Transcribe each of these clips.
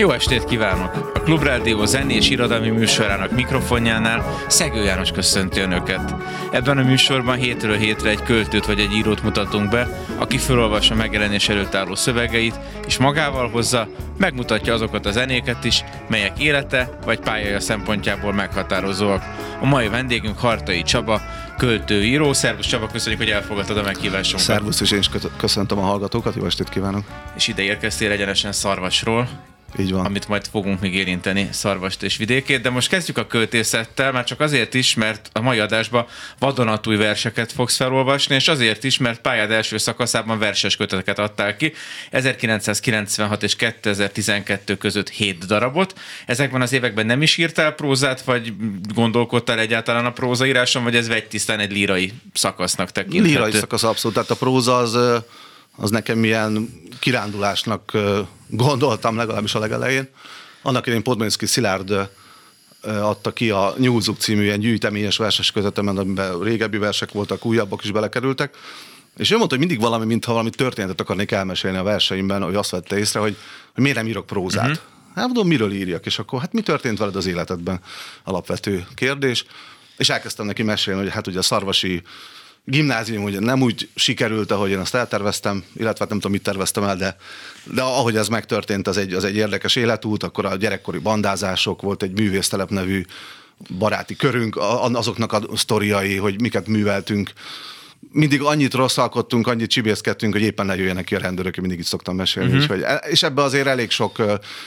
Jó estét kívánok! A Klubrádió zenés irodalmi műsorának mikrofonjánál Szegő János köszönti Önöket. Ebben a műsorban hétről hétre egy költőt vagy egy írót mutatunk be, aki felolvassa megjelenés előtt álló szövegeit, és magával hozza, megmutatja azokat a zenéket is, melyek élete vagy pályája szempontjából meghatározóak. A mai vendégünk Hartai Csaba, költő, író. Szervusz Csaba, köszönjük, hogy elfogadtad a meghívásunkat. Szervusz, és én is köszöntöm a hallgatókat, jó estét kívánok. És ide érkeztél egyenesen Szarvasról, így van. Amit majd fogunk még érinteni Szarvast és vidékét, de most kezdjük a költészettel, már csak azért is, mert a mai adásban vadonatúj verseket fogsz felolvasni, és azért is, mert pályád első szakaszában verses köteteket adtál ki, 1996 és 2012 között 7 darabot. Ezekben az években nem is írtál prózát, vagy gondolkodtál egyáltalán a prózaíráson, vagy ez vegy tisztán egy lírai szakasznak tekinthető? Lírai szakasz abszolút, tehát a próza az az nekem milyen kirándulásnak gondoltam legalábbis a legelején. Annak idején Podmanicki Szilárd adta ki a Nyúzuk című ilyen gyűjteményes verses kötetemen, amiben régebbi versek voltak, újabbak is belekerültek. És ő mondta, hogy mindig valami, mintha valami történetet akarnék elmesélni a verseimben, hogy azt vette észre, hogy, hogy miért nem írok prózát. Uh-huh. Hát mondom, miről írjak, és akkor hát mi történt veled az életedben? Alapvető kérdés. És elkezdtem neki mesélni, hogy hát ugye a szarvasi gimnázium ugye nem úgy sikerült, ahogy én azt elterveztem, illetve hát nem tudom, mit terveztem el, de, de ahogy ez megtörtént, az egy, az egy érdekes életút, akkor a gyerekkori bandázások, volt egy művésztelep nevű baráti körünk, azoknak a sztoriai, hogy miket műveltünk, mindig annyit rosszalkodtunk, annyit csibészkedtünk, hogy éppen ne jöjjenek ki a rendőrök, mindig itt szoktam mesélni. Uh-huh. Úgyhogy, e, és ebbe azért elég sok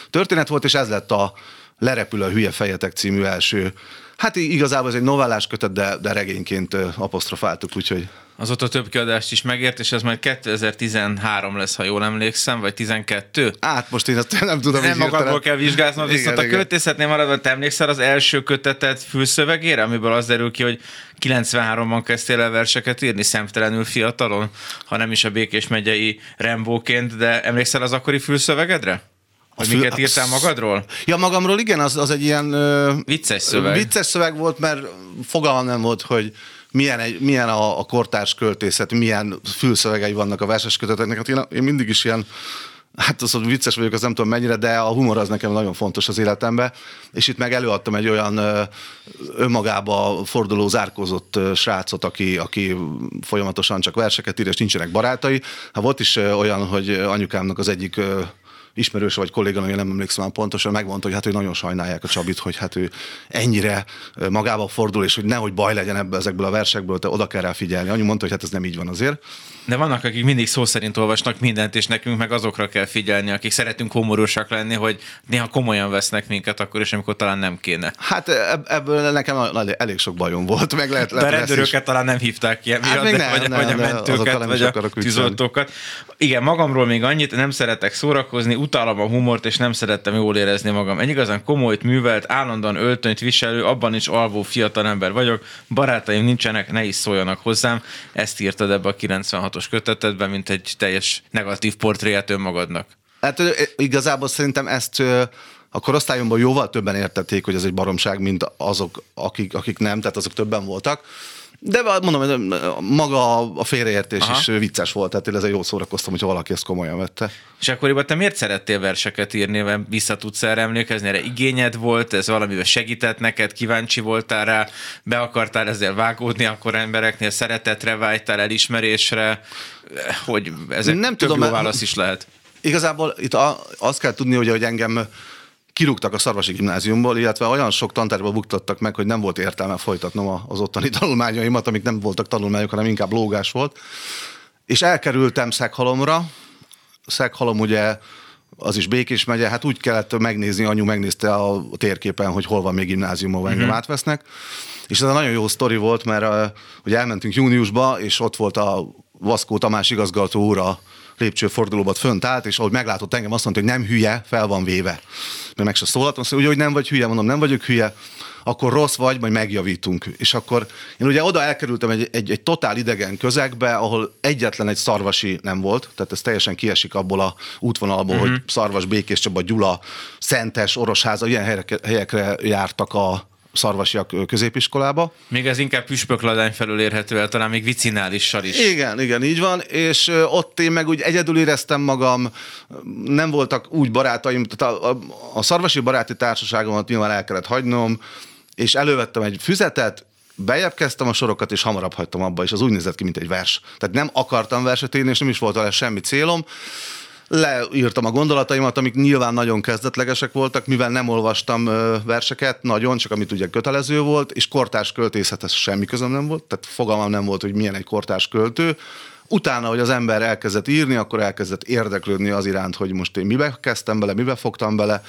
történet volt, és ez lett a Lerepül a hülye fejetek című első Hát igazából ez egy novellás kötet, de, de regényként apostrofáltuk, úgyhogy... Azóta több kiadást is megért, és ez majd 2013 lesz, ha jól emlékszem, vagy 12? Hát most én ezt nem tudom. Nem magadból kell vizsgálnom, viszont igen, a költészetnél maradva, te emlékszel az első kötetet fülszövegére, amiből az derül ki, hogy 93-ban kezdtél el verseket írni, szemtelenül fiatalon, ha nem is a Békés megyei Rembóként, de emlékszel az akkori fülszövegedre? Hogy fül, miket írtál magadról? Ja, magamról igen, az, az egy ilyen... Uh, vicces szöveg. Vicces szöveg volt, mert fogalmam nem volt, hogy milyen, egy, milyen a, a kortárs költészet, milyen fülszövegei vannak a verses köteteknek. Hát én, én mindig is ilyen Hát az, hogy vicces vagyok, az nem tudom mennyire, de a humor az nekem nagyon fontos az életemben, és itt meg előadtam egy olyan önmagába forduló, zárkózott srácot, aki, aki folyamatosan csak verseket ír, és nincsenek barátai. Hát volt is olyan, hogy anyukámnak az egyik ismerős vagy kolléganő, nem emlékszem már pontosan, megmondta, hogy hát ő nagyon sajnálják a Csabit, hogy hát ő ennyire magába fordul, és hogy nehogy baj legyen ebbe ezekből a versekből, te oda kell rá figyelni. Anyu mondta, hogy hát ez nem így van azért. De vannak, akik mindig szó szerint olvasnak mindent, és nekünk meg azokra kell figyelni, akik szeretünk humorosak lenni, hogy néha komolyan vesznek minket akkor is, amikor talán nem kéne. Hát ebből nekem elég sok bajom volt. Meg lehet, lehet de a rendőröket talán nem hívták ki hát miatt, de, nem, vagy, nem, vagy a mentőket, vagy a tűzoltókat. Igen, magamról még annyit, nem szeretek szórakozni, utálom a humort, és nem szerettem jól érezni magam. Egy igazán komolyt művelt, állandóan öltönyt viselő, abban is alvó fiatalember vagyok, barátaim nincsenek, ne is szóljanak hozzám. Ezt írtad ebbe a 96-os kötetetben, mint egy teljes negatív portréját önmagadnak. Hát igazából szerintem ezt a korosztályomban jóval többen értették, hogy ez egy baromság, mint azok, akik, akik nem, tehát azok többen voltak. De mondom, maga a félreértés Aha. is vicces volt, tehát ez egy jó szórakoztam, hogyha valaki ezt komolyan vette. És akkoriban te miért szerettél verseket írni, vissza tudsz erre emlékezni, erre igényed volt, ez valamivel segített neked, kíváncsi voltál rá, be akartál ezzel vágódni akkor embereknél, szeretetre vágytál, elismerésre, hogy ez nem több tudom, jó válasz is lehet. Igazából itt azt kell tudni, hogy, hogy engem kirúgtak a Szarvasi gimnáziumból, illetve olyan sok tantárba buktattak meg, hogy nem volt értelme folytatnom az ottani tanulmányaimat, amik nem voltak tanulmányok, hanem inkább lógás volt. És elkerültem Szeghalomra. Szeghalom ugye az is Békés megye, hát úgy kellett megnézni, anyu megnézte a térképen, hogy hol van még gimnázium, ahol engem uh-huh. átvesznek. És ez egy nagyon jó sztori volt, mert ugye elmentünk júniusba, és ott volt a Vaszkó Tamás igazgató úr a lépcsőfordulóban fönt állt, és ahogy meglátott engem, azt mondta, hogy nem hülye, fel van véve. Mert meg se szólalt, azt mondja, hogy nem vagy hülye, mondom, nem vagyok hülye, akkor rossz vagy, majd megjavítunk. És akkor én ugye oda elkerültem egy, egy, egy totál idegen közegbe, ahol egyetlen egy szarvasi nem volt, tehát ez teljesen kiesik abból a útvonalból, uh-huh. hogy Szarvas, Békés Csaba, Gyula, Szentes, Orosháza, ilyen helyekre, helyekre jártak a, szarvasiak középiskolába. Még ez inkább püspökladány felül érhető el, talán még vicinálissal is. Igen, igen, így van, és ott én meg úgy egyedül éreztem magam, nem voltak úgy barátaim, tehát a, a, a szarvasi baráti társaságomat nyilván el kellett hagynom, és elővettem egy füzetet, bejebb kezdtem a sorokat, és hamarabb hagytam abba, és az úgy nézett ki, mint egy vers. Tehát nem akartam verset írni, és nem is volt vele semmi célom. Leírtam a gondolataimat, amik nyilván nagyon kezdetlegesek voltak, mivel nem olvastam verseket, nagyon, csak amit ugye kötelező volt, és kortárs költészethez semmi közöm nem volt, tehát fogalmam nem volt, hogy milyen egy kortárs költő. Utána, hogy az ember elkezdett írni, akkor elkezdett érdeklődni az iránt, hogy most én mibe kezdtem bele, mibe fogtam bele,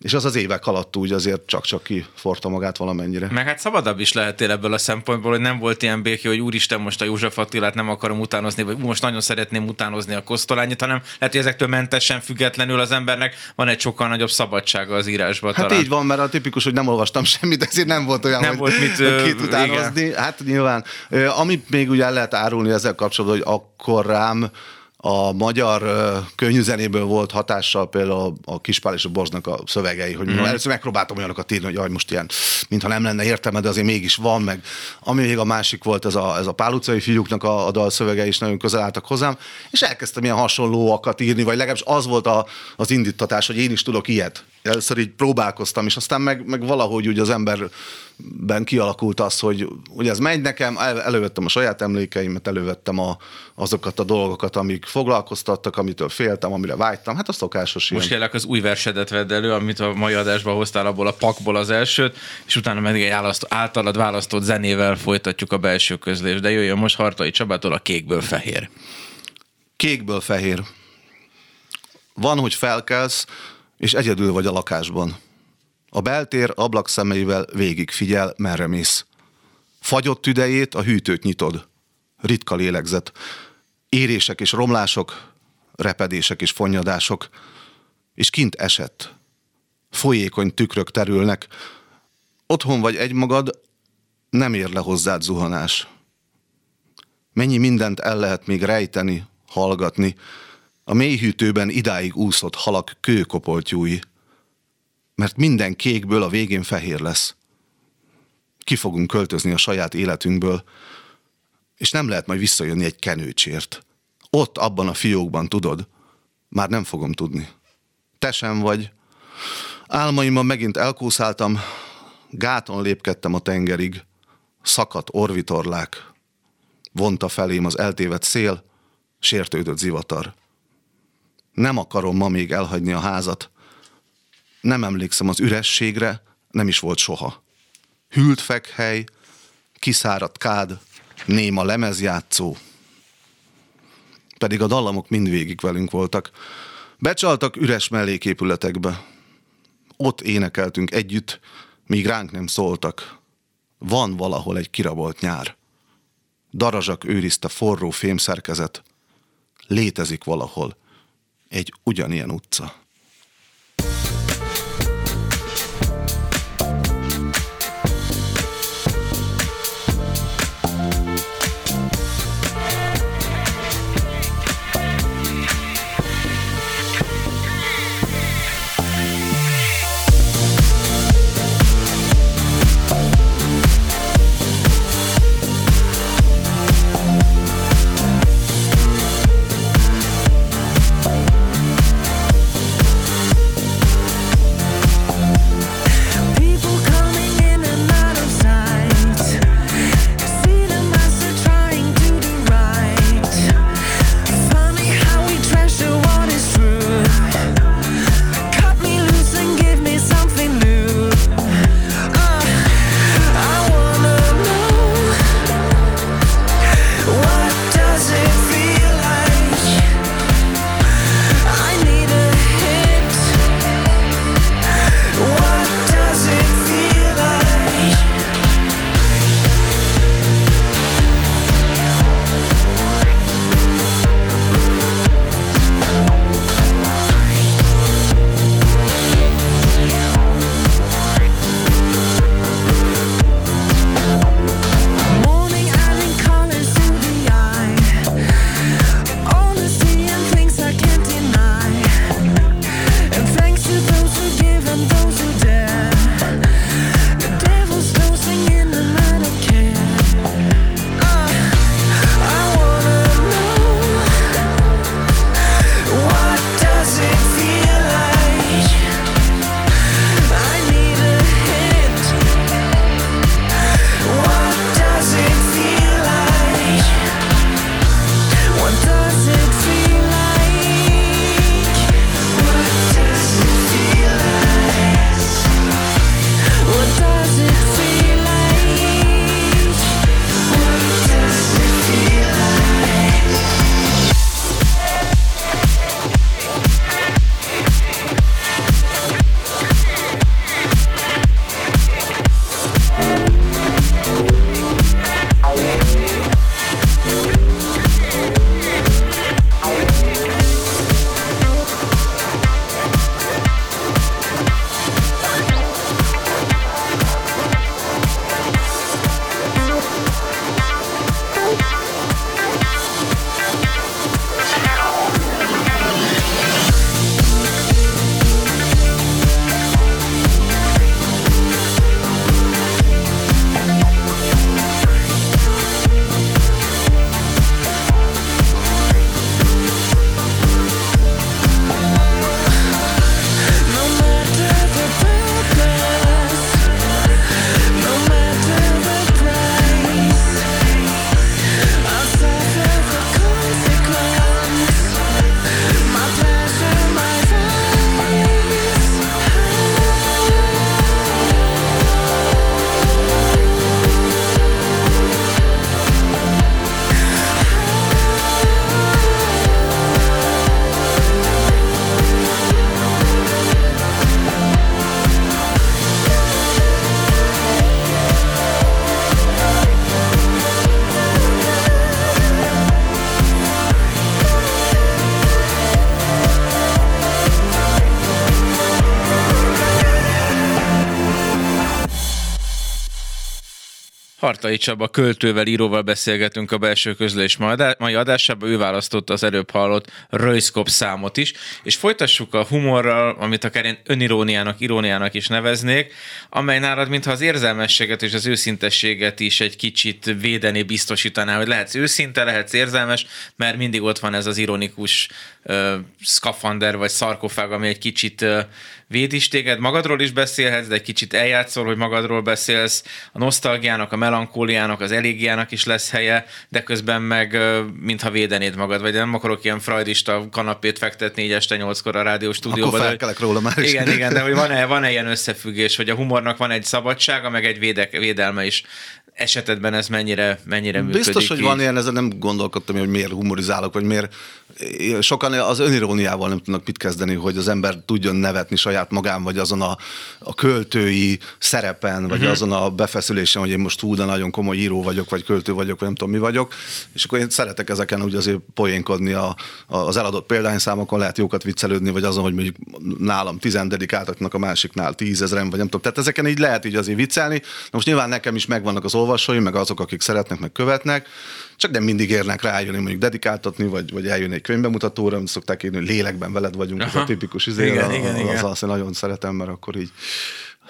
és az az évek alatt úgy azért csak-csak kiforta magát valamennyire. Meg hát szabadabb is lehetél ebből a szempontból, hogy nem volt ilyen béki, hogy úristen, most a József Attilát nem akarom utánozni, vagy most nagyon szeretném utánozni a Kosztolányit, hanem lehet, hogy ezektől mentesen függetlenül az embernek van egy sokkal nagyobb szabadsága az írásban. Hát talán. így van, mert a tipikus, hogy nem olvastam semmit, ezért nem volt olyan, nem hogy volt mit, kit utánozni. Hát nyilván. Amit még ugye lehet árulni ezzel kapcsolatban, hogy akkor rám a magyar uh, volt hatással például a Kispál és a Borznak a szövegei, hogy mm. először megpróbáltam olyanokat írni, hogy jaj, most ilyen, mintha nem lenne értelme, de azért mégis van, meg ami még a másik volt, ez a, ez a Pál utcai fiúknak a, a dal szövegei is nagyon közel álltak hozzám, és elkezdtem ilyen hasonlóakat írni, vagy legalábbis az volt a, az indítatás, hogy én is tudok ilyet. Először így próbálkoztam, és aztán meg, meg valahogy úgy az emberben kialakult az, hogy, hogy ez megy nekem, el, elővettem a saját emlékeimet, elővettem a, azokat a dolgokat, amik foglalkoztattak, amitől féltem, amire vágytam. Hát a szokásos Most kérlek az új versedet vedd elő, amit a mai adásban hoztál abból a pakból az elsőt, és utána pedig egy általad választott zenével folytatjuk a belső közlést. De jöjjön most Hartai Csabától a Kékből Fehér. Kékből fehér. Van, hogy felkelsz, és egyedül vagy a lakásban. A beltér ablakszemeivel végig figyel, merre mész. Fagyott tüdejét, a hűtőt nyitod. Ritka lélegzet. Érések és romlások, repedések és fonnyadások. És kint esett. Folyékony tükrök terülnek. Otthon vagy egymagad, nem ér le hozzád zuhanás. Mennyi mindent el lehet még rejteni, hallgatni, a mélyhűtőben idáig úszott halak kőkopoltyúi, mert minden kékből a végén fehér lesz. Ki fogunk költözni a saját életünkből, és nem lehet majd visszajönni egy kenőcsért. Ott, abban a fiókban, tudod, már nem fogom tudni. Te sem vagy. Álmaimban megint elkúszáltam, gáton lépkedtem a tengerig, szakadt orvitorlák, vonta felém az eltévedt szél, sértődött zivatar. Nem akarom ma még elhagyni a házat. Nem emlékszem az ürességre, nem is volt soha. Hűlt fekhely, kiszáradt kád, néma lemezjátszó. Pedig a dallamok mindvégig velünk voltak. Becsaltak üres melléképületekbe. Ott énekeltünk együtt, míg ránk nem szóltak. Van valahol egy kirabolt nyár. Darazsak őrizte forró fémszerkezet. Létezik valahol egy ugyanilyen utca. Hartai Csaba költővel, íróval beszélgetünk a belső közlés mai adásában. Ő választotta az előbb hallott Röjszkop számot is, és folytassuk a humorral, amit akár én öniróniának, iróniának is neveznék, amely nálad, mintha az érzelmességet és az őszintességet is egy kicsit védeni, biztosítaná, hogy lehetsz őszinte, lehetsz érzelmes, mert mindig ott van ez az ironikus uh, szkafander vagy szarkofág, ami egy kicsit uh, véd is téged, magadról is beszélhetsz, de egy kicsit eljátszol, hogy magadról beszélsz, a nosztalgiának, a melankóliának, az elégiának is lesz helye, de közben meg mintha védenéd magad, vagy nem akarok ilyen freudista kanapét fektetni így este nyolckor a rádió stúdióban. Akkor felkelek róla már is. Igen, igen, de hogy van-e, van-e ilyen összefüggés, hogy a humornak van egy szabadsága, meg egy védek, védelme is esetedben ez mennyire, mennyire működik? Biztos, hogy így? van ilyen, ezen nem gondolkodtam, hogy miért humorizálok, vagy miért. Sokan az öniróniával nem tudnak mit kezdeni, hogy az ember tudjon nevetni saját magán, vagy azon a, a költői szerepen, vagy uh-huh. azon a befeszülésen, hogy én most hú, de nagyon komoly író vagyok, vagy költő vagyok, vagy nem tudom mi vagyok. És akkor én szeretek ezeken úgy azért poénkodni a, a, az eladott példányszámokon, lehet jókat viccelődni, vagy azon, hogy mondjuk nálam tizen dedikáltaknak, a másiknál tízezren, vagy nem tudom. Tehát ezeken így lehet így azért viccelni. Na most nyilván nekem is megvannak az olvasói, meg azok, akik szeretnek, meg követnek, csak nem mindig érnek rá eljönni, mondjuk dedikáltatni, vagy, vagy eljönni egy könyvbemutatóra, amit szokták írni, hogy lélekben veled vagyunk, Aha. ez a tipikus izé, igen, a, igen, igen. az azt nagyon szeretem, mert akkor így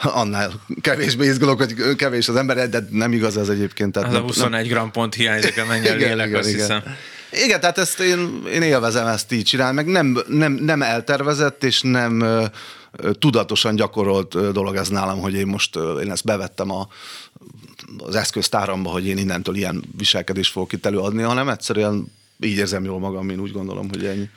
annál kevésbé izgulok, hogy kevés az ember, de nem igaz ez egyébként. Tehát az nem, a 21 gram pont hiányzik, a mennyel lélek, igen, azt igen. hiszem. Igen, tehát ezt én, én élvezem ezt így csinálni, meg nem, nem, nem eltervezett, és nem uh, tudatosan gyakorolt dolog ez nálam, hogy én most én ezt bevettem a, az eszköztáramba, hogy én innentől ilyen viselkedést fogok itt előadni, hanem egyszerűen így érzem jól magam, én úgy gondolom, hogy ennyi.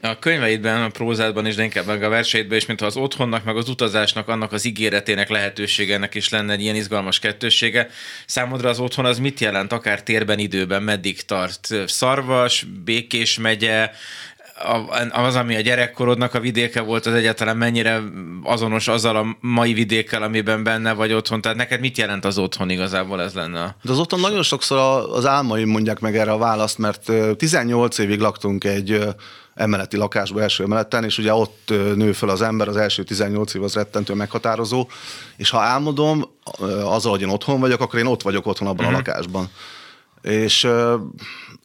A könyveidben, a prózádban is, de inkább meg a verseidben is, mintha az otthonnak, meg az utazásnak, annak az ígéretének, lehetőségenek is lenne egy ilyen izgalmas kettősége. Számodra az otthon az mit jelent, akár térben, időben, meddig tart? Szarvas, Békés megye, az, ami a gyerekkorodnak a vidéke volt, az egyáltalán mennyire azonos azzal a mai vidékkel, amiben benne vagy otthon? Tehát neked mit jelent az otthon igazából ez lenne? De az otthon nagyon sokszor az álmaim mondják meg erre a választ, mert 18 évig laktunk egy emeleti lakásba első emeleten, és ugye ott nő fel az ember, az első 18 év az rettentő meghatározó, és ha álmodom azzal, hogy én otthon vagyok, akkor én ott vagyok otthon abban uh-huh. a mhm. lakásban. És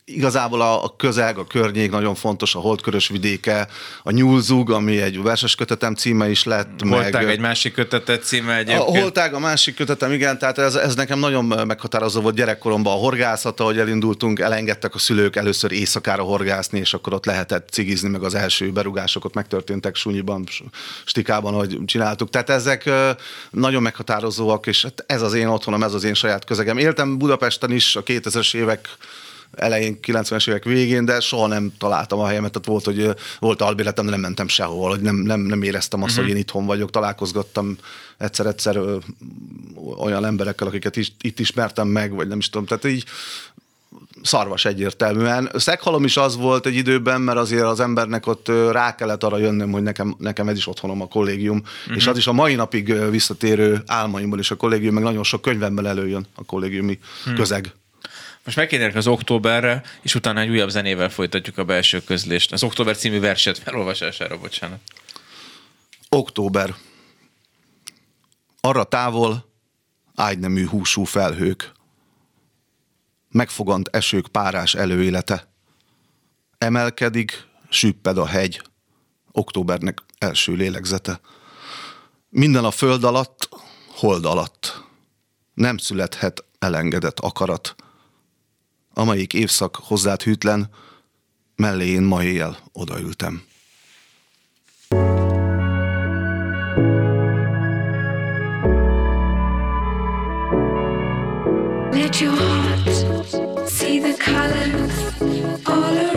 igazából a, a közeg, a környék nagyon fontos, a holdkörös vidéke, a nyúlzug, ami egy verses kötetem címe is lett. Holtág meg, egy másik kötetet címe egyébként. A Holtág a másik kötetem, igen, tehát ez, ez nekem nagyon meghatározó volt gyerekkoromban a horgászata, hogy elindultunk, elengedtek a szülők először éjszakára horgászni, és akkor ott lehetett cigizni, meg az első berugások megtörténtek Sunyiban, Stikában, hogy csináltuk. Tehát ezek nagyon meghatározóak, és hát ez az én otthonom, ez az én saját közegem. Éltem Budapesten is a 2000-es évek elején, 90-es évek végén, de soha nem találtam a helyemet, tehát volt, hogy volt albéletem, de nem mentem sehol, hogy nem, nem, nem éreztem azt, uh-huh. hogy én itthon vagyok, találkozgattam egyszer-egyszer olyan emberekkel, akiket is, itt ismertem meg, vagy nem is tudom, tehát így szarvas egyértelműen. Szeghalom is az volt egy időben, mert azért az embernek ott rá kellett arra jönnöm, hogy nekem, nekem ez is otthonom a kollégium, uh-huh. és az is a mai napig visszatérő álmaimból is a kollégium, meg nagyon sok könyvemben előjön a kollégiumi uh-huh. közeg. Most megkérdezik az októberre, és utána egy újabb zenével folytatjuk a belső közlést. Az október című verset felolvasására, bocsánat. Október. Arra távol ágynemű húsú felhők. Megfogant esők párás előélete. Emelkedik, süpped a hegy. Októbernek első lélegzete. Minden a föld alatt, hold alatt. Nem születhet elengedett akarat amelyik évszak hozzád hűtlen, mellé én ma éjjel odaültem. Let your heart see the colors all around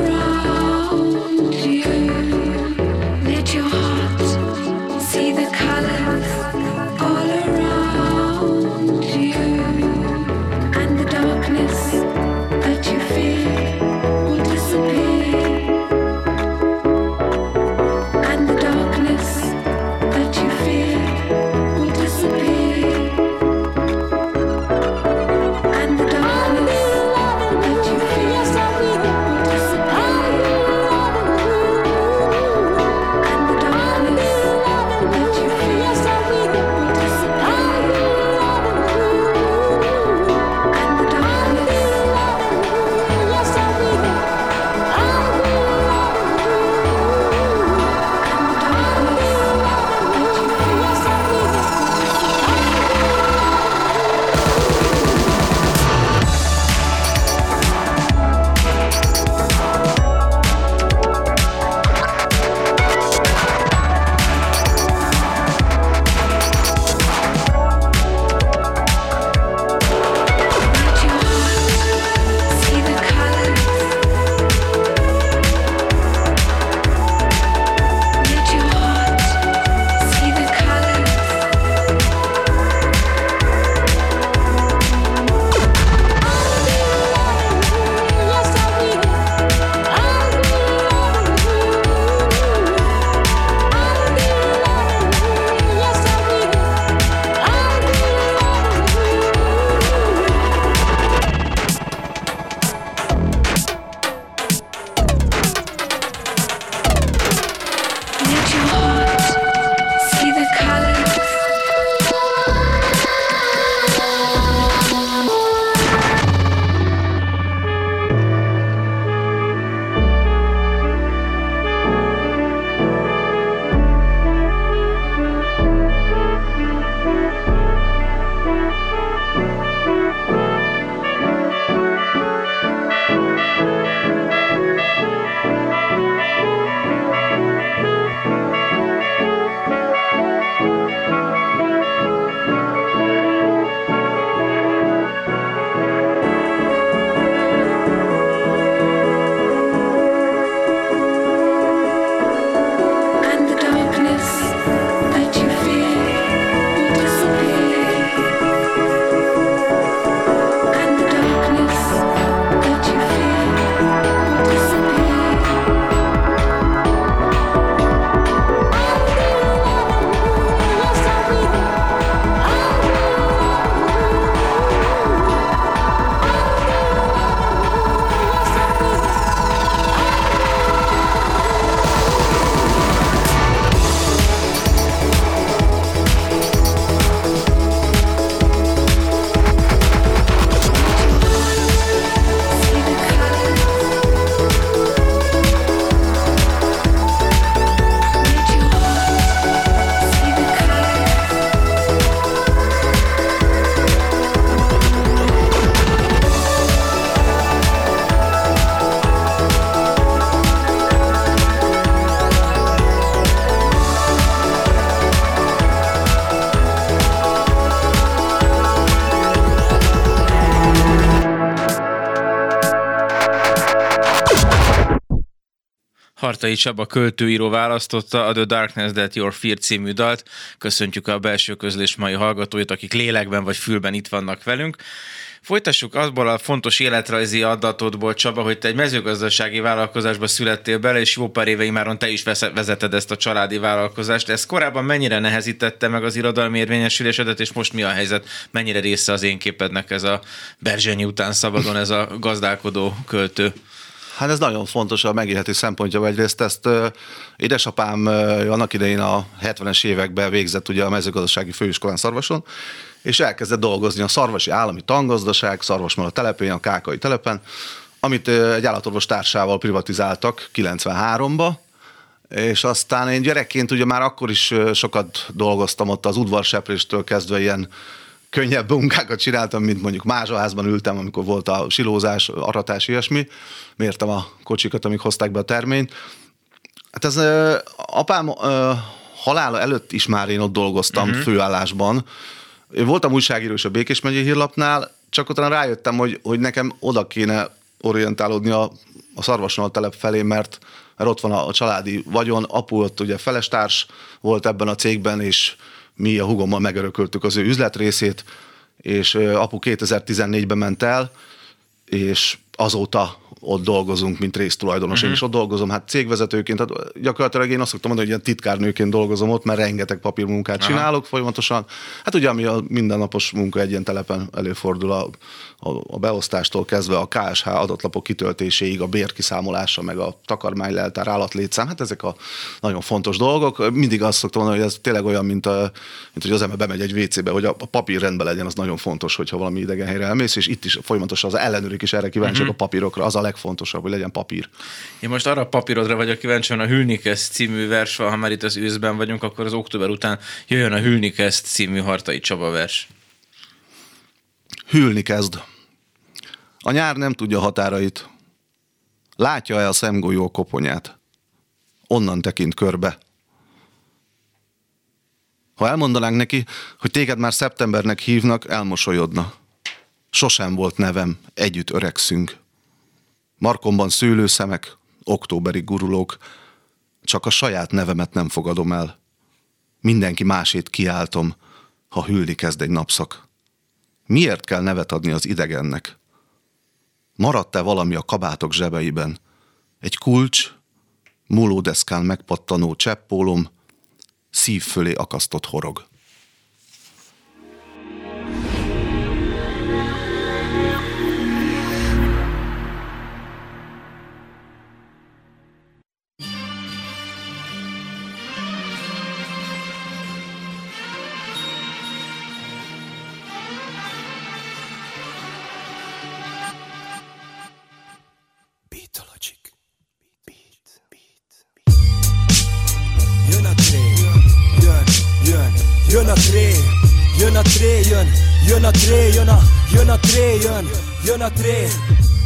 Hartai Csaba költőíró választotta a The Darkness That Your Fear című dalt. Köszöntjük a belső közlés mai hallgatóit, akik lélekben vagy fülben itt vannak velünk. Folytassuk azból a fontos életrajzi adatodból, Csaba, hogy te egy mezőgazdasági vállalkozásba születtél bele, és jó pár éve imáron te is vezeted ezt a családi vállalkozást. Ez korábban mennyire nehezítette meg az irodalmi érvényesülésedet, és most mi a helyzet? Mennyire része az én képednek ez a Berzsenyi után szabadon, ez a gazdálkodó költő? Hát ez nagyon fontos a megélhetés szempontja. Egyrészt ezt uh, édesapám uh, annak idején a 70-es években végzett ugye a mezőgazdasági főiskolán Szarvason, és elkezdett dolgozni a Szarvasi Állami Tangazdaság, Szarvasmala telepén, a Kákai telepen, amit uh, egy állatorvos társával privatizáltak 93-ba, és aztán én gyerekként ugye már akkor is sokat dolgoztam ott az udvarsepréstől kezdve ilyen könnyebb munkákat csináltam, mint mondjuk mázsaházban ültem, amikor volt a silózás, aratás, ilyesmi. Mértem a kocsikat, amik hozták be a terményt. Hát ez apám halála előtt is már én ott dolgoztam uh-huh. főállásban. Én voltam újságíró is a Békés megyei hírlapnál, csak utána rájöttem, hogy, hogy nekem oda kéne orientálódni a, a Szarvasnal telep felé, mert, mert ott van a, a családi vagyon, apu ott ugye felestárs volt ebben a cégben, és mi a hugommal megörököltük az ő üzletrészét, és apu 2014-ben ment el, és azóta ott dolgozunk, mint résztulajdonos. Uh-huh. Én mhm. is ott dolgozom, hát cégvezetőként, tehát gyakorlatilag én azt szoktam mondani, hogy ilyen titkárnőként dolgozom ott, mert rengeteg papírmunkát Aha. csinálok folyamatosan. Hát ugye, ami a mindennapos munka egy ilyen telepen előfordul a, a, a beosztástól kezdve a KSH adatlapok kitöltéséig, a bérkiszámolása, meg a takarmányleltár, állatlétszám, hát ezek a nagyon fontos dolgok. Mindig azt szoktam mondani, hogy ez tényleg olyan, mint, a, mint hogy az ember bemegy egy WC-be, hogy a, a papír rendben legyen, az nagyon fontos, hogyha valami idegen helyre elmész, és itt is folyamatosan az ellenőrik is erre kíváncsiak uh-huh. a papírokra, az a legfontosabb, hogy legyen papír. Én most arra a papírodra vagyok kíváncsi, hogy a Hülnikesz című vers, ha már itt az őszben vagyunk, akkor az október után jöjjön a Hülnikesz című Hartai Csaba vers. Hűlni kezd. A nyár nem tudja határait. Látja-e a szemgolyó koponyát? Onnan tekint körbe. Ha elmondanánk neki, hogy téged már szeptembernek hívnak, elmosolyodna. Sosem volt nevem, együtt öregszünk. Markomban szőlőszemek, októberi gurulók, csak a saját nevemet nem fogadom el. Mindenki másét kiáltom, ha hűlni kezd egy napszak. Miért kell nevet adni az idegennek? Maradt-e valami a kabátok zsebeiben? Egy kulcs, múlódeszkán megpattanó cseppólom, szív fölé akasztott horog. A tré.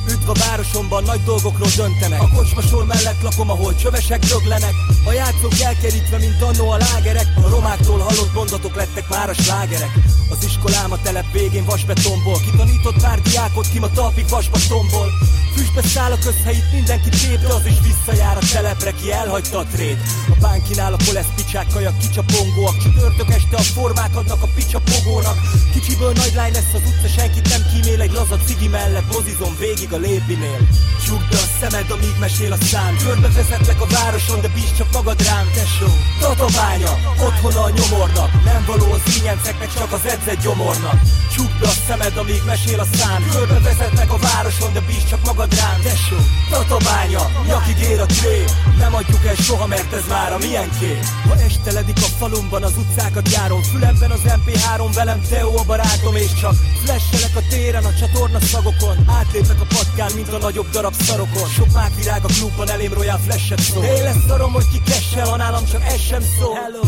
Üdv a városomban, nagy dolgokról döntenek. A kocsmasor mellett lakom, ahol csövesek döglenek. A játszók elkerítve, mint annó a lágerek. A romáktól hallott mondatok lettek már a slágerek. Az iskolám a telep végén vasbetonból Kitanított pár diákot, kim a talpig vasbetonból Füstbe száll a közhelyit, mindenki tép, az is visszajár a telepre, ki elhagyta a trét. A bánkinál a kolesz picsák, kajak, kicsapongóak, csütörtök este a formák adnak a picsapogónak. Kicsiből nagy lány lesz az utca, senkit nem kímél, egy laza cigi mellett mozizom végig a lépinél. Csukd be a szemed, amíg mesél a szám, vezetlek a városon, de bízd csak magad rám, tesó. Tatabánya, otthona a nyomornak, nem való az ínyenceknek, csak az edzett gyomornak. Csukd a szemed, amíg mesél a szám, vezetlek a városon, de bízd csak magad rám, tesó. Tatabánya, nyakig ér a tré, nem adjuk el soha, mert ez már a kép. Ha esteledik a falumban, az utcákat járom, fülemben az MP3, velem Teo a barátom, és csak flesselek a téren, a csatorna szagokon, átlépek a patkán, mint a nagyobb darab szarokon. Sok mák virág a klubban, elém royal flashet szól. Én lesz szarom, hogy ki kessel, ha nálam csak ez sem szól. Hello.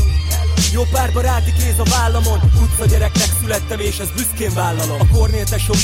Jó pár baráti kéz a vállamon. Utca gyereknek születtem és ez büszkén vállalom. A kornél tesóm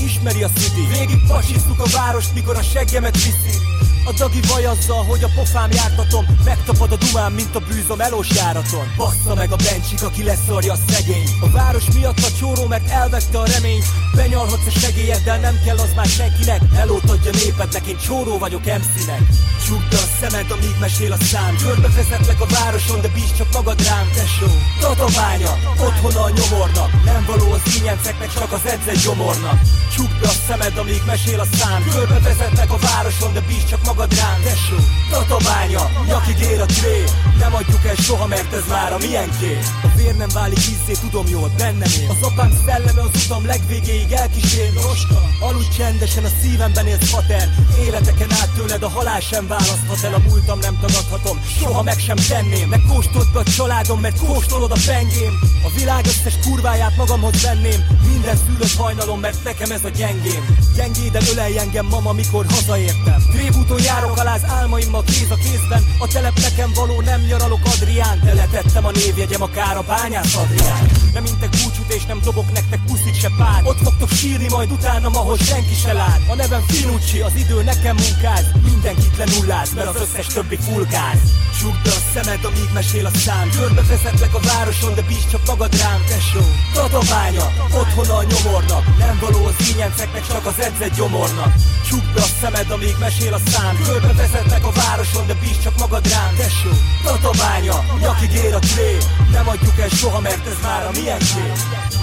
ismeri a city. Végig pasisztuk a várost, mikor a seggemet viszi A dagi vaj azzal, hogy a pofám jártatom. Megtapad a dumám, mint a bűz a melós járaton. Bassza meg a bencsik, aki leszarja a szegény. A város miatt a csóró, mert elvette a remény. Benyalhatsz a segélyeddel, nem kell az már senkinek. Elót adja népednek, én csóró vagyok MC-nek Csukd a szemed, amíg mesél a szám. Körbe vezetlek a városon, de bízd csak magad rám, tesó Tatabánya, otthona a nyomornak. Nem való az ínyenceknek, csak az edzett gyomornak. Csukd a szemed, amíg mesél a szám. Körbe vezetnek a városon, de bízd csak magad rám, tesó Tatabánya, nyakig ér a tré. Nem adjuk el soha, mert ez már a miénké A vér nem válik vízzé, tudom jól, bennem él. Az apám szelleme az utam legvégéig elkísér. Roska, aludj csendesen, a szívemben élsz fater Életeken át tőled a halál sem választhat el A múltam nem tagadhatom, soha meg sem tenném. Megkóstold be a családom, mert kóstolod a pengém. A világ összes kurváját magamhoz venném. Minden szülött hajnalom, mert nekem ez a gyengém. Gyengéden ölelj engem, mama, mikor hazaértem. Trévúton járok az álmaimmal kéz a kézben. A telep nekem való, nem nyaralok Adrián. De letettem a névjegyem akár a bányász Adrián. Nem intek búcsút és nem dobok nektek puszit se pár. Ott fogtok sírni majd utánam, ahol senki se lát. A nevem Finucci, az idő nekem munkáz. Mindenkit lenulláz, mert az összes többi fulgáz Csukd be a szemed, amíg mesél a szám. Körbe vezetlek a városon, de bízd csak magad rám, tesó. Tatabánya, otthona a nyomornak. Nem való az ínyenceknek, csak az edzett gyomornak. Csukd be a szemed, amíg mesél a szám. Körbe vezetlek a városon, de bízd csak magad rám, tesó Tatabánya, nyakig ér a tré. Nem adjuk el soha, mert ez már a miénké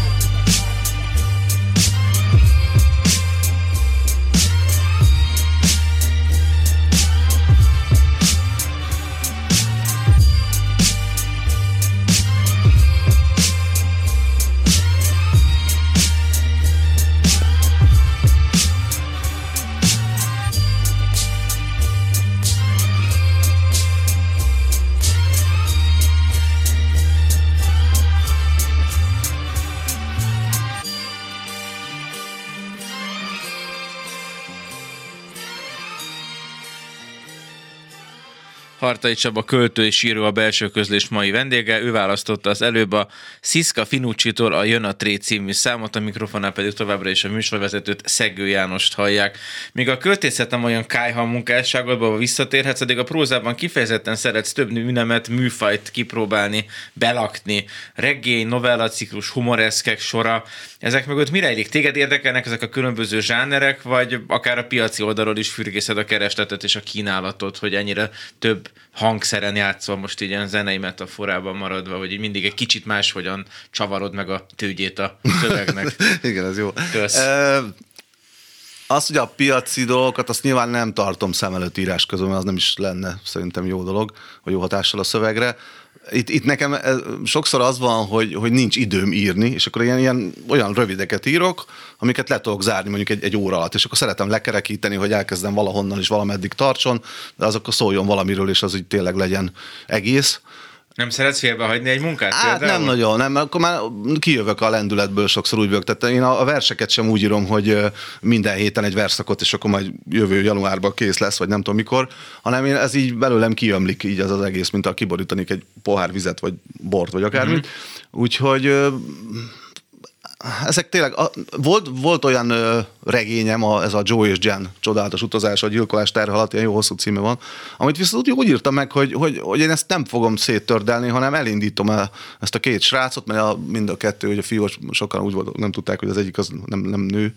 Hartai Csaba költő és író a belső közlés mai vendége. Ő választotta az előbb a Sziszka Finucci-tól a Jön a Tré című számot, a mikrofonál pedig továbbra is a műsorvezetőt Szegő Jánost hallják. Míg a költészet nem olyan kájha munkásságodba visszatérhetsz, addig a prózában kifejezetten szeretsz több műnemet, műfajt kipróbálni, belakni. Reggae, novella, ciklus, humoreszkek sora. Ezek mögött mire rejlik? Téged érdekelnek ezek a különböző zsánerek, vagy akár a piaci oldalról is fürgészed a keresletet és a kínálatot, hogy ennyire több hangszeren játszol most így ilyen zenei metaforában maradva, hogy így mindig egy kicsit máshogyan csavarod meg a tőgyét a szövegnek. Igen, ez jó. E, azt, hogy a piaci dolgokat, azt nyilván nem tartom szem előtt írás közben, mert az nem is lenne szerintem jó dolog, vagy jó hatással a szövegre itt, itt nekem sokszor az van, hogy, hogy nincs időm írni, és akkor ilyen, ilyen olyan rövideket írok, amiket le tudok zárni mondjuk egy, egy óra alatt, és akkor szeretem lekerekíteni, hogy elkezdem valahonnan is valameddig tartson, de az akkor szóljon valamiről, és az így tényleg legyen egész. Nem szeretsz félbehagyni egy munkát? Hát például? nem nagyon, nem, akkor már kijövök a lendületből sokszor úgy vagyok. Tehát én a verseket sem úgy írom, hogy minden héten egy verszakot, és akkor majd jövő januárban kész lesz, vagy nem tudom mikor, hanem én ez így belőlem kiömlik így az az egész, mint a kiborítanék egy pohár vizet, vagy bort, vagy akármit. Mm-hmm. Úgyhogy ezek tényleg, a, volt, volt olyan ö, regényem, a, ez a Joe és Jen csodálatos utazás, a gyilkolás terhe alatt, ilyen jó hosszú címe van, amit viszont úgy, írtam meg, hogy, hogy, hogy én ezt nem fogom széttördelni, hanem elindítom el ezt a két srácot, mert a, mind a kettő, hogy a fiú, sokan úgy volt, nem tudták, hogy az egyik az nem, nem nő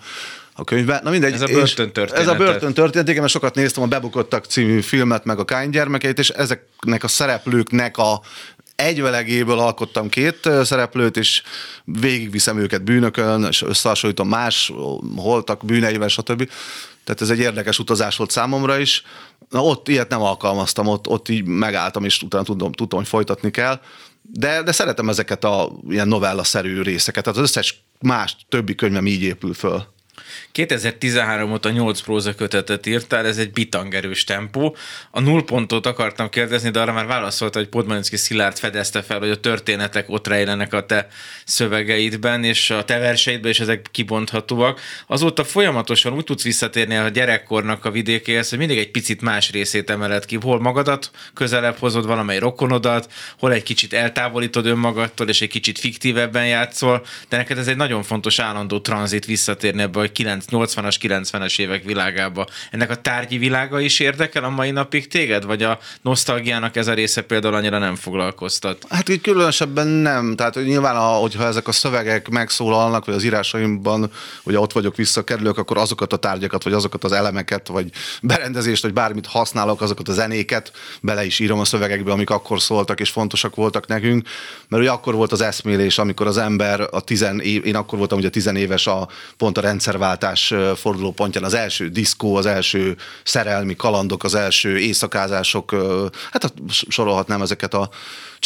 a könyvben. Na mindegy. Ez a börtön történet. Ez a börtön történet, mert sokat néztem a Bebukottak című filmet, meg a Kány gyermekeit, és ezeknek a szereplőknek a egyvelegéből alkottam két szereplőt, és végigviszem őket bűnökön, és összehasonlítom más holtak bűneivel, stb. Tehát ez egy érdekes utazás volt számomra is. Na, ott ilyet nem alkalmaztam, ott, ott így megálltam, és utána tudom, tudom hogy folytatni kell. De, de szeretem ezeket a ilyen novella-szerű részeket. Tehát az összes más többi könyvem így épül föl. 2013 óta 8 próza kötetet írtál, ez egy bitangerős tempó. A null pontot akartam kérdezni, de arra már válaszolta, hogy Podmanicki Szilárd fedezte fel, hogy a történetek ott rejlenek a te szövegeidben, és a te verseidben, és ezek kibonthatóak. Azóta folyamatosan úgy tudsz visszatérni a gyerekkornak a vidékéhez, hogy mindig egy picit más részét emeled ki. Hol magadat közelebb hozod valamely rokonodat, hol egy kicsit eltávolítod önmagadtól, és egy kicsit fiktívebben játszol, de neked ez egy nagyon fontos állandó tranzit visszatérni ebbe a hogy 80-as, 90-es évek világába. Ennek a tárgyi világa is érdekel a mai napig téged? Vagy a nosztalgiának ez a része például annyira nem foglalkoztat? Hát így különösebben nem. Tehát hogy nyilván, hogyha ezek a szövegek megszólalnak, vagy az írásaimban, ugye ott vagyok, visszakerülök, akkor azokat a tárgyakat, vagy azokat az elemeket, vagy berendezést, vagy bármit használok, azokat a zenéket bele is írom a szövegekbe, amik akkor szóltak és fontosak voltak nekünk. Mert ugye akkor volt az eszmélés, amikor az ember a tizen év, én akkor voltam ugye tizenéves a pont a rendszerváltás fordulópontján, az első diszkó, az első szerelmi kalandok, az első éjszakázások, hát sorolhatnám ezeket a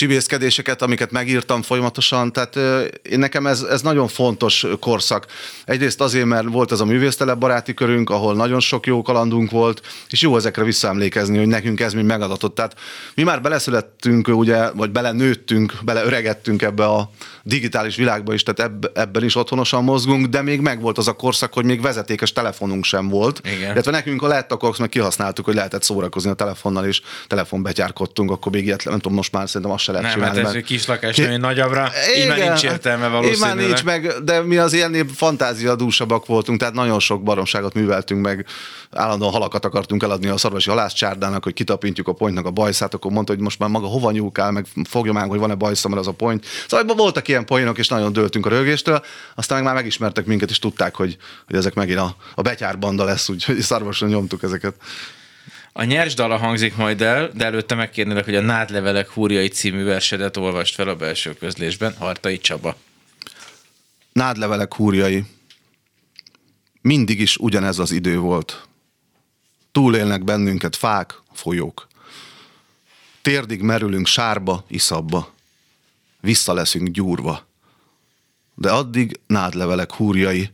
csibészkedéseket, amiket megírtam folyamatosan, tehát én nekem ez, ez nagyon fontos korszak. Egyrészt azért, mert volt ez a művésztelep baráti körünk, ahol nagyon sok jó kalandunk volt, és jó ezekre visszaemlékezni, hogy nekünk ez mi megadatott. Tehát mi már beleszülettünk, ugye, vagy belenőttünk, beleöregettünk ebbe a digitális világba is, tehát ebb, ebben is otthonosan mozgunk, de még megvolt az a korszak, hogy még vezetékes telefonunk sem volt. Igen. Illetve nekünk a lett, akkor meg kihasználtuk, hogy lehetett szórakozni a telefonnal, és telefonbetyárkodtunk, akkor még ilyet, nem tudom, most már szerintem azt se lehet nem, csinálni. Nem, hát ez kis lakás, ki... nagyobbra, így már nincs értelme valószínűleg. Így már nincs meg, de mi az ilyen fantáziadúsabbak voltunk, tehát nagyon sok baromságot műveltünk meg, állandóan halakat akartunk eladni a szarvasi halászcsárdának, hogy kitapintjuk a pontnak a bajszát, akkor mondta, hogy most már maga hova nyúlkál, meg fogja már, hogy van-e mert az a point. Szóval voltak ilyen poénok, és nagyon döltünk a rögéstől, aztán meg már megismertek minket, és tudták, hogy, hogy ezek megint a, a betyárbanda lesz, úgyhogy szarvasan nyomtuk ezeket. A nyers dala hangzik majd el, de előtte megkérnélek, hogy a Nádlevelek húrjai című versedet olvast fel a belső közlésben. Hartai Csaba. Nádlevelek húrjai. Mindig is ugyanez az idő volt. Túlélnek bennünket fák, folyók. Térdig merülünk sárba, iszabba. Vissza leszünk gyúrva. De addig nádlevelek húrjai,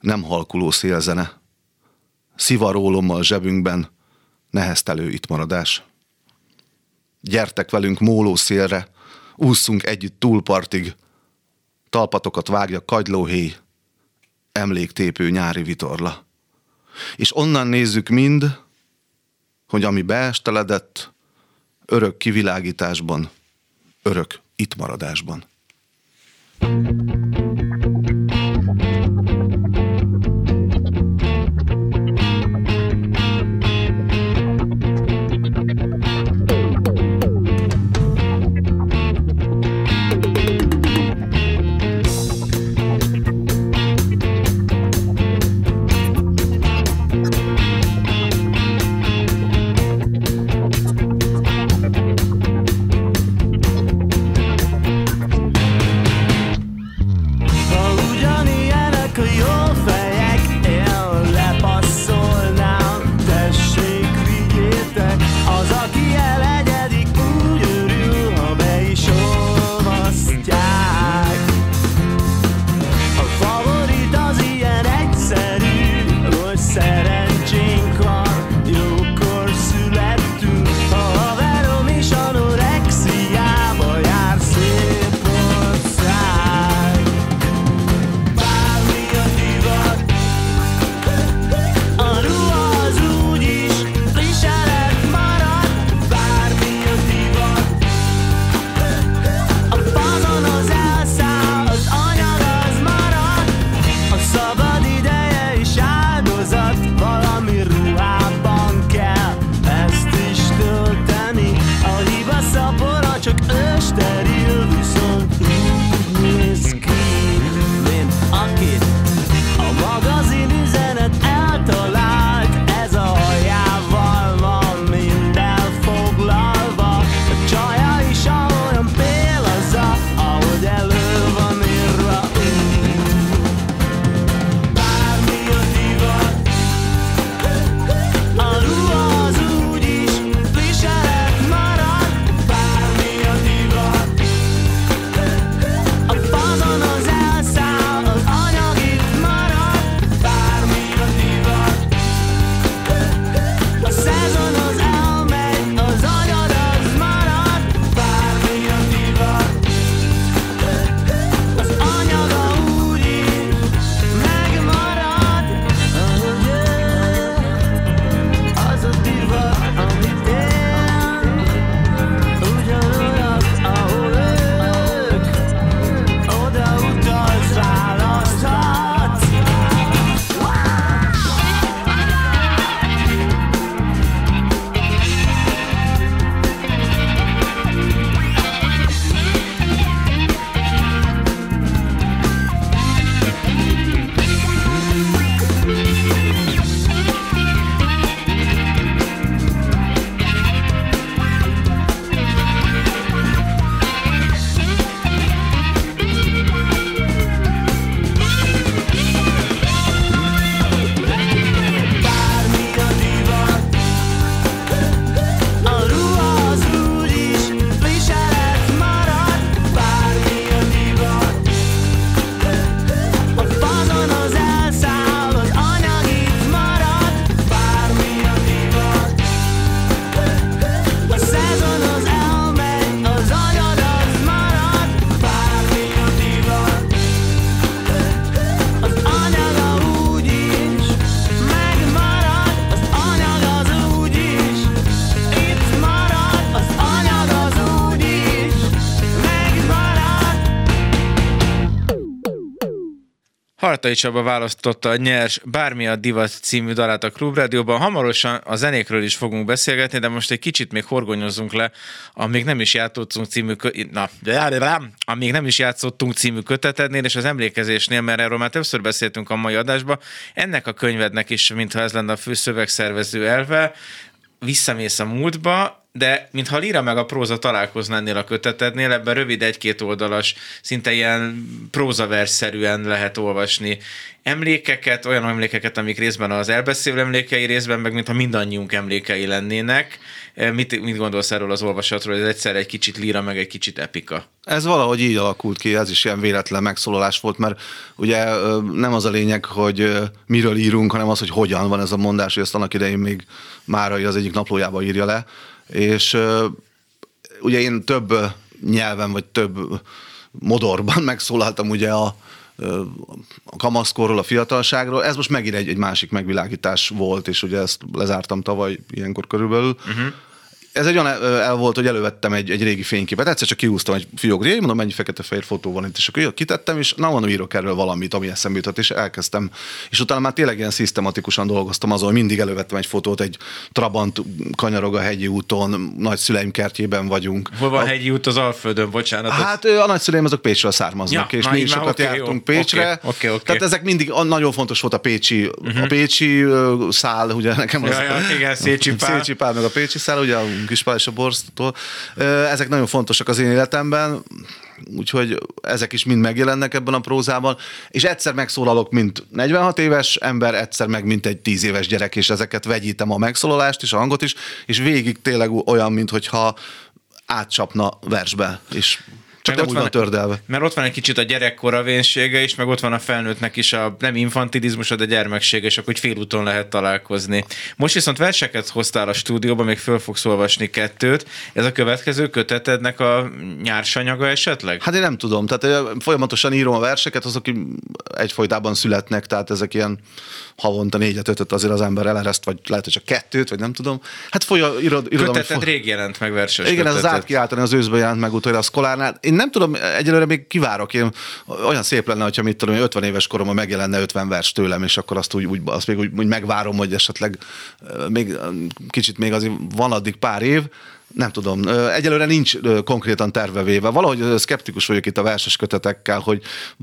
nem halkuló szélzene. Szivarólommal zsebünkben, neheztelő itt maradás. Gyertek velünk móló szélre, ússzunk együtt túlpartig, talpatokat vágja kagylóhéj, emléktépő nyári vitorla. És onnan nézzük mind, hogy ami beesteledett, örök kivilágításban, örök itt maradásban. thank you Hartai Csaba választotta a nyers Bármi a Divat című dalát a Klubrádióban. Hamarosan a zenékről is fogunk beszélgetni, de most egy kicsit még horgonyozzunk le, amíg nem is játszottunk című, kö- na, amíg nem is játszottunk című kötetednél, és az emlékezésnél, mert erről már többször beszéltünk a mai adásban, ennek a könyvednek is, mintha ez lenne a fő szövegszervező elve, visszamész a múltba, de mintha a líra meg a próza találkozna ennél a kötetednél, ebben rövid egy-két oldalas, szinte ilyen prózaversszerűen lehet olvasni emlékeket, olyan emlékeket, amik részben az elbeszélő emlékei, részben meg mintha mindannyiunk emlékei lennének. E, mit, mit gondolsz erről az olvasatról? Ez egyszer egy kicsit líra, meg egy kicsit epika. Ez valahogy így alakult ki, ez is ilyen véletlen megszólalás volt, mert ugye nem az a lényeg, hogy miről írunk, hanem az, hogy hogyan van ez a mondás, hogy ezt annak idején még Márai az egyik naplójába írja le, és ugye én több nyelven, vagy több modorban megszólaltam ugye a, a kamaszkorról, a fiatalságról. Ez most megint egy, egy másik megvilágítás volt, és ugye ezt lezártam tavaly ilyenkor körülbelül. Uh-huh ez egy olyan el volt, hogy elővettem egy, egy régi fényképet, egyszer csak kiúztam egy fiók mondom, mennyi fekete-fehér fotó van itt, és akkor kitettem, és na, mondom, írok erről valamit, ami eszembe jutott, és elkezdtem. És utána már tényleg ilyen szisztematikusan dolgoztam azon, hogy mindig elővettem egy fotót, egy Trabant kanyarog a hegyi úton, nagyszüleim kertjében vagyunk. Hol van a hegyi út az Alföldön, bocsánat? Hát a nagyszüleim azok Pécsről származnak, ja, és mi is sokat okay, jártunk jó. Pécsre. Okay, okay, okay. Tehát ezek mindig nagyon fontos volt a Pécsi, uh-huh. a Pécsi szál, ugye nekem az. Ja, ja, igen, Szécsi Pál. Szécsi Pál, meg a Pécsi szál, ugye a Kispál és a Borztól. Ezek nagyon fontosak az én életemben, úgyhogy ezek is mind megjelennek ebben a prózában, és egyszer megszólalok, mint 46 éves ember, egyszer meg, mint egy 10 éves gyerek, és ezeket vegyítem a megszólalást és a hangot is, és végig tényleg olyan, mintha átcsapna versbe, és csak nem úgy van, van tördelve. Mert ott van egy kicsit a gyerekkora vénsége is, meg ott van a felnőttnek is a nem infantilizmus, de gyermeksége, és akkor félúton lehet találkozni. Most viszont verseket hoztál a stúdióba, még föl fogsz olvasni kettőt. Ez a következő kötetednek a nyársanyaga esetleg? Hát én nem tudom. Tehát folyamatosan írom a verseket, azok egyfolytában születnek, tehát ezek ilyen havonta négyet, ötöt azért az ember elereszt, vagy lehet, hogy csak kettőt, vagy nem tudom. Hát folya, írod, irodalom, Köteted foly... rég jelent meg verses Igen, kötetet. ez az átkiáltani az őszbe jelent meg utoljára a szkolárnál. Én nem tudom, egyelőre még kivárok. Én olyan szép lenne, hogyha mit tudom, 50 éves koromban megjelenne 50 vers tőlem, és akkor azt úgy, úgy azt még úgy, úgy megvárom, hogy esetleg még kicsit még azért van addig pár év, nem tudom, egyelőre nincs konkrétan tervevéve. Valahogy szkeptikus vagyok itt a verses kötetekkel, hogy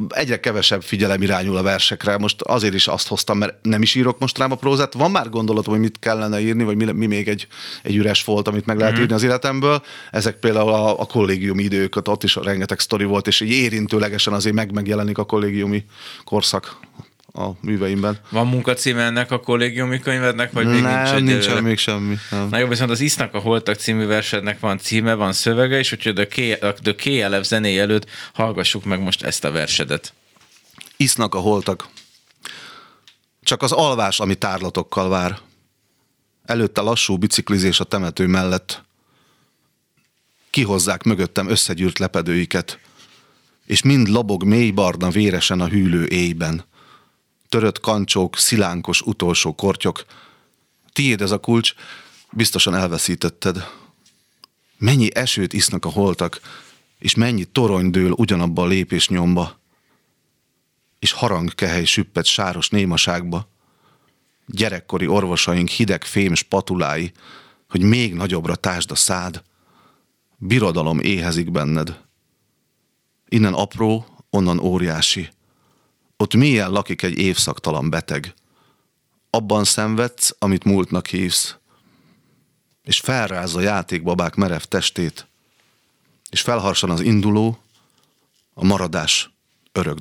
egyre kevesebb figyelem irányul a versekre. Most azért is azt hoztam, mert nem is írok most rám a prózát. Van már gondolatom, hogy mit kellene írni, vagy mi, mi még egy, egy üres volt, amit meg lehet mm-hmm. írni az életemből. Ezek például a, a kollégiumi idők, ott is rengeteg sztori volt, és így érintőlegesen azért meg megjelenik a kollégiumi korszak a műveimben. Van munkacíme ennek a kollégiumi könyvednek, vagy még nem, nincs egy nincsen még semmi. Nem. Na jó, viszont az Isznak a Holtak című versednek van címe, van szövege, és úgyhogy a, The KLF zené előtt hallgassuk meg most ezt a versedet. Isznak a holtak. Csak az alvás, ami tárlatokkal vár. Előtte lassú biciklizés a temető mellett. Kihozzák mögöttem összegyűrt lepedőiket, és mind lobog mély barna véresen a hűlő éjben – törött kancsók, szilánkos utolsó kortyok. Tiéd ez a kulcs, biztosan elveszítetted. Mennyi esőt isznak a holtak, és mennyi torony dől ugyanabba a lépés nyomba, és harangkehely süppet sáros némaságba. Gyerekkori orvosaink hideg fém spatulái, hogy még nagyobbra tásd a szád. Birodalom éhezik benned. Innen apró, onnan óriási. Ott mélyen lakik egy évszaktalan beteg. Abban szenvedsz, amit múltnak hívsz. És felrázza játékbabák merev testét, és felharsan az induló, a maradás örök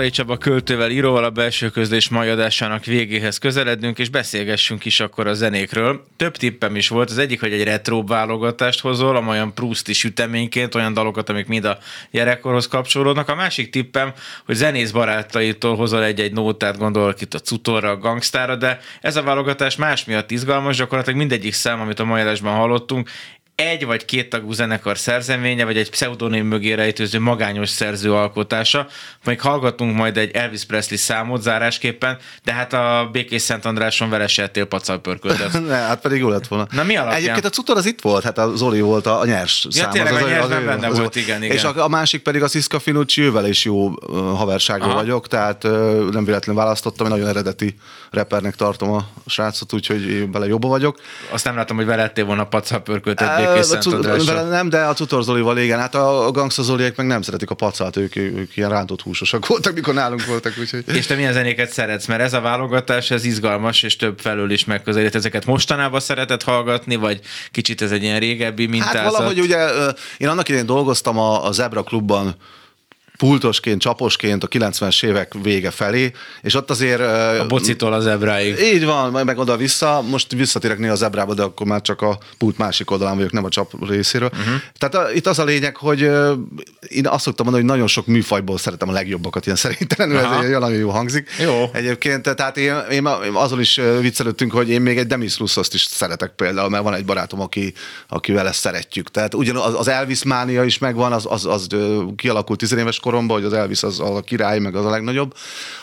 dala. Hartai Csaba költővel, íróval a belső közlés mai adásának végéhez közeledünk, és beszélgessünk is akkor a zenékről. Több tippem is volt, az egyik, hogy egy retro válogatást hozol, amolyan Prousti süteményként, olyan dalokat, amik mind a gyerekkorhoz kapcsolódnak. A másik tippem, hogy zenész barátaitól hozol egy-egy nótát, gondolok itt a Cutorra, a Gangstára, de ez a válogatás más miatt izgalmas, gyakorlatilag mindegyik szám, amit a mai adásban hallottunk, egy vagy két tagú zenekar szerzeménye, vagy egy pseudonim mögé rejtőző magányos szerző alkotása. Még hallgatunk majd egy Elvis Presley számot zárásképpen, de hát a Békés Szent Andráson vele se ettél pacalpörköltet. ne, hát pedig jó lett volna. Na mi alapján? Egyébként a cutor az itt volt, hát a Zoli volt a, a nyers Ja, szám. tényleg az, a az, nyersben az, benne az, volt, igen, igen. És a, a másik pedig a Sziszka Finucci, ővel is jó haverságban vagyok, tehát nem véletlenül választottam, én nagyon eredeti rappernek tartom a srácot, úgyhogy én vele jobban vagyok. Azt nem látom, hogy vele ettél volna pacalpörköltet Békés nem, de a Cutor Zolival igen. Hát a, a Gangsta Zoliek meg nem szeretik a pacát, ők, ők ilyen rántott húsosak voltak, mikor nálunk voltak, úgyhogy... És te milyen zenéket szeretsz? Mert ez a válogatás, ez izgalmas, és több felől is megközelít. Ezeket mostanában szereted hallgatni, vagy kicsit ez egy ilyen régebbi mintázat? Hát valahogy ugye, én annak idején dolgoztam a, a Zebra klubban pultosként, csaposként a 90-es évek vége felé, és ott azért... A bocitól az ebráig. Így van, majd meg oda-vissza. Most visszatérek néha a zebrába, de akkor már csak a pult másik oldalán vagyok, nem a csap részéről. Uh-huh. Tehát a, itt az a lényeg, hogy én azt szoktam mondani, hogy nagyon sok műfajból szeretem a legjobbakat, ilyen szerintelenül, Aha. ez nagyon jó hangzik. Jó. Egyébként, tehát én, én, azon is viccelődtünk, hogy én még egy Demis Russoszt is szeretek például, mert van egy barátom, aki, akivel ezt szeretjük. Tehát ugyan az, az Elvis mánia is megvan, az, az, az kialakult tizenéves koromban, hogy az Elvis az a király, meg az a legnagyobb.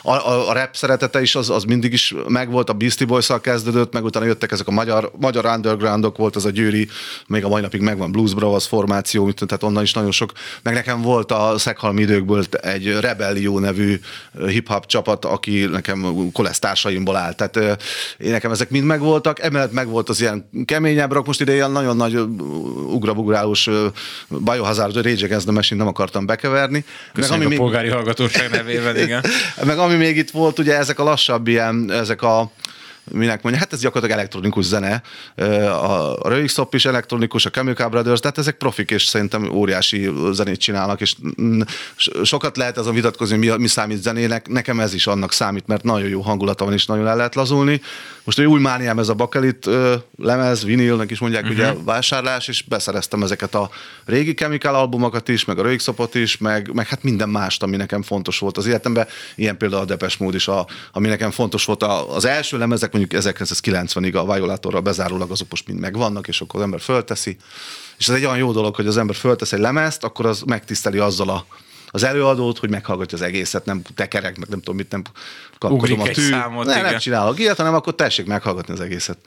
A, a, a rap szeretete is az, az mindig is megvolt, a Beastie boys kezdődött, meg utána jöttek ezek a magyar, magyar undergroundok, volt az a Győri, még a mai napig megvan Blues Brothers formáció, mit tehát onnan is nagyon sok. Meg nekem volt a Szekhalmi időkből egy Rebellió nevű hip-hop csapat, aki nekem kolesztársaimból áll. Tehát én nekem ezek mind megvoltak, emellett megvolt az ilyen keményebb rock, most ide ilyen nagyon nagy ugrabugrálós Biohazard Rage Against the Machine nem akartam bekeverni. Köszönjük a polgári hallgatóság nevében, igen. meg ami még itt volt, ugye ezek a lassabb ilyen, ezek a minek mondja, hát ez gyakorlatilag elektronikus zene, a Rögstop is elektronikus, a Chemical Brothers, tehát ezek profik, és szerintem óriási zenét csinálnak, és so- sokat lehet ez a vitatkozni, mi, mi számít zenének, nekem ez is annak számít, mert nagyon jó hangulata van, és nagyon el lehet lazulni. Most új mániám ez a bakelit lemez, vinilnek is mondják, uh-huh. ugye vásárlás, és beszereztem ezeket a régi Chemical albumokat is, meg a Rögstopot is, meg, meg hát minden mást, ami nekem fontos volt az életemben, ilyen például a Depes Mód is, a, ami nekem fontos volt. Az első lemezek mondjuk 1990-ig a Violatorral bezárólag azok most mind megvannak, és akkor az ember fölteszi. És ez egy olyan jó dolog, hogy az ember föltesz egy lemezt, akkor az megtiszteli azzal a az előadót, hogy meghallgatja az egészet, nem tekerek, meg nem tudom mit, nem kapkodom Ugrik a tű. számot, ne, igen. nem csinálok ilyet, hanem akkor tessék meghallgatni az egészet.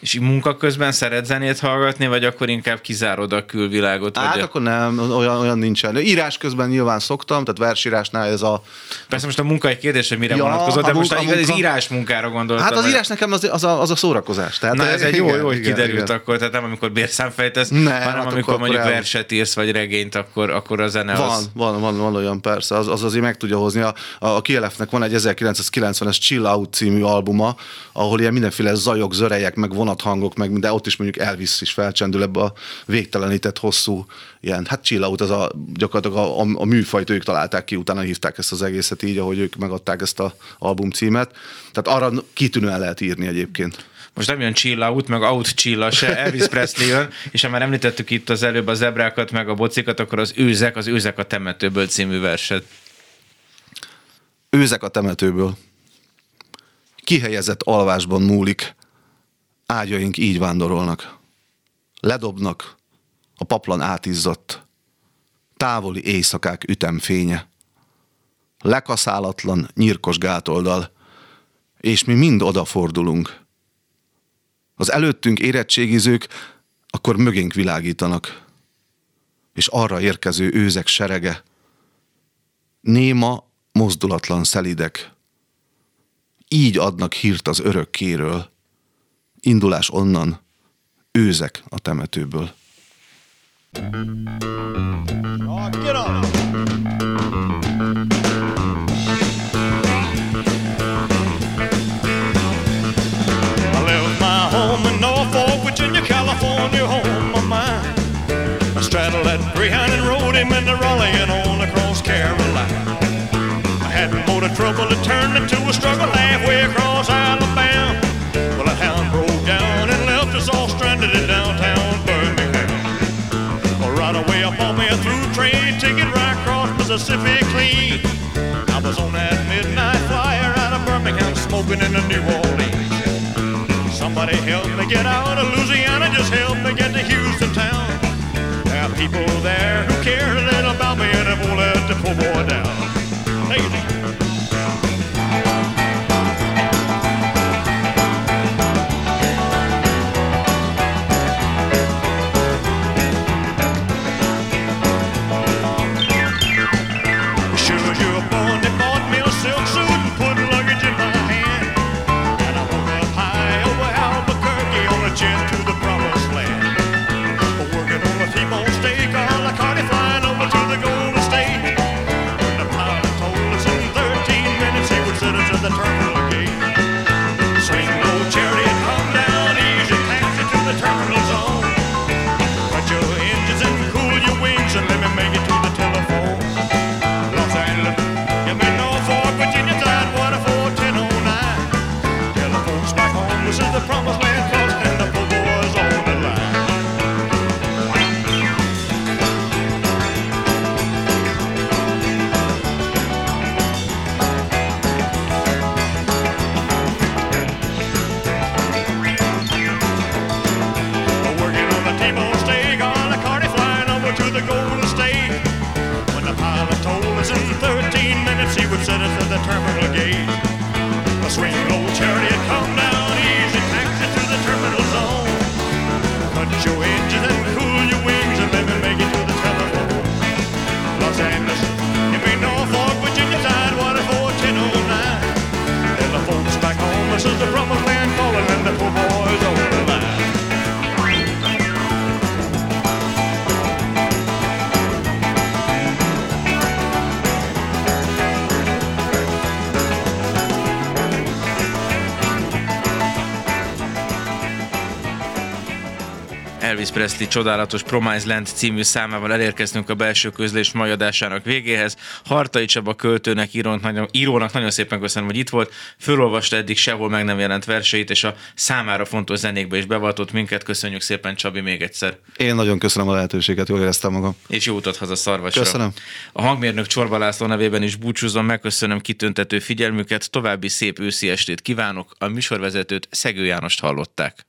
És munka közben szeret zenét hallgatni, vagy akkor inkább kizárod a külvilágot? Hát vagy akkor nem, olyan, olyan nincsen. Írás közben nyilván szoktam, tehát versírásnál ez a... Persze most a munka egy kérdés, hogy mire Ja, vonatkozott, de most munka- az munka- írás munkára gondoltam. Hát az írás nekem az, az, a, az a szórakozás. Tehát Na ez egy jó, igen, jó, hogy igen, kiderült igen. akkor, tehát nem amikor bérszámfejtesz, Nem, hanem hát amikor mondjuk el- verset írsz, vagy regényt, akkor, akkor a zene Van, az... van, van, van olyan persze, az, az azért meg tudja hozni. A, a, KLF-nek van egy 1990-es Chill Out című albuma, ahol ilyen mindenféle zajok, zörejek, meg vonathangok, meg de ott is mondjuk Elvis is felcsendül ebbe a végtelenített hosszú ilyen, hát Chill Out az a, gyakorlatilag a, a, a műfajt ők találták ki, utána hívták ezt az egészet így, ahogy ők megadták ezt a album címet. Tehát arra kitűnően lehet írni egyébként. Most nem jön chill out, meg out chill se, Elvis Presley jön, és ha már említettük itt az előbb a zebrákat, meg a bocikat, akkor az őzek, az őzek a temetőből című verset. Őzek a temetőből. Kihelyezett alvásban múlik. Ágyaink így vándorolnak. Ledobnak, a paplan átizzadt. Távoli éjszakák ütemfénye. Lekaszálatlan, nyírkos gátoldal. És mi mind odafordulunk. Az előttünk érettségizők akkor mögénk világítanak. És arra érkező őzek serege néma, mozdulatlan szelidek. Így adnak hírt az örökkéről. Indulás onnan, őzek a temetőből. Trouble that turned into a struggle halfway across Mississippi clean. I was on that midnight flyer out of Birmingham smoking in the New Orleans. Somebody help me get out of Louisiana, just help me get to Houston town. There are people there who care a little about me and won't let the poor boy down. Hey, Presley csodálatos Promise Land című számával elérkeztünk a belső közlés mai adásának végéhez. Hartai Csaba költőnek, írónak nagyon, írónak nagyon szépen köszönöm, hogy itt volt. Fölolvasta eddig sehol meg nem jelent verseit, és a számára fontos zenékbe is bevatott minket. Köszönjük szépen, Csabi, még egyszer. Én nagyon köszönöm a lehetőséget, jól éreztem magam. És jó utat haza szarvasra. Köszönöm. A hangmérnök Csorba László nevében is búcsúzom, megköszönöm kitöntető figyelmüket, további szép őszi estét kívánok. A műsorvezetőt Szegő Jánost hallották.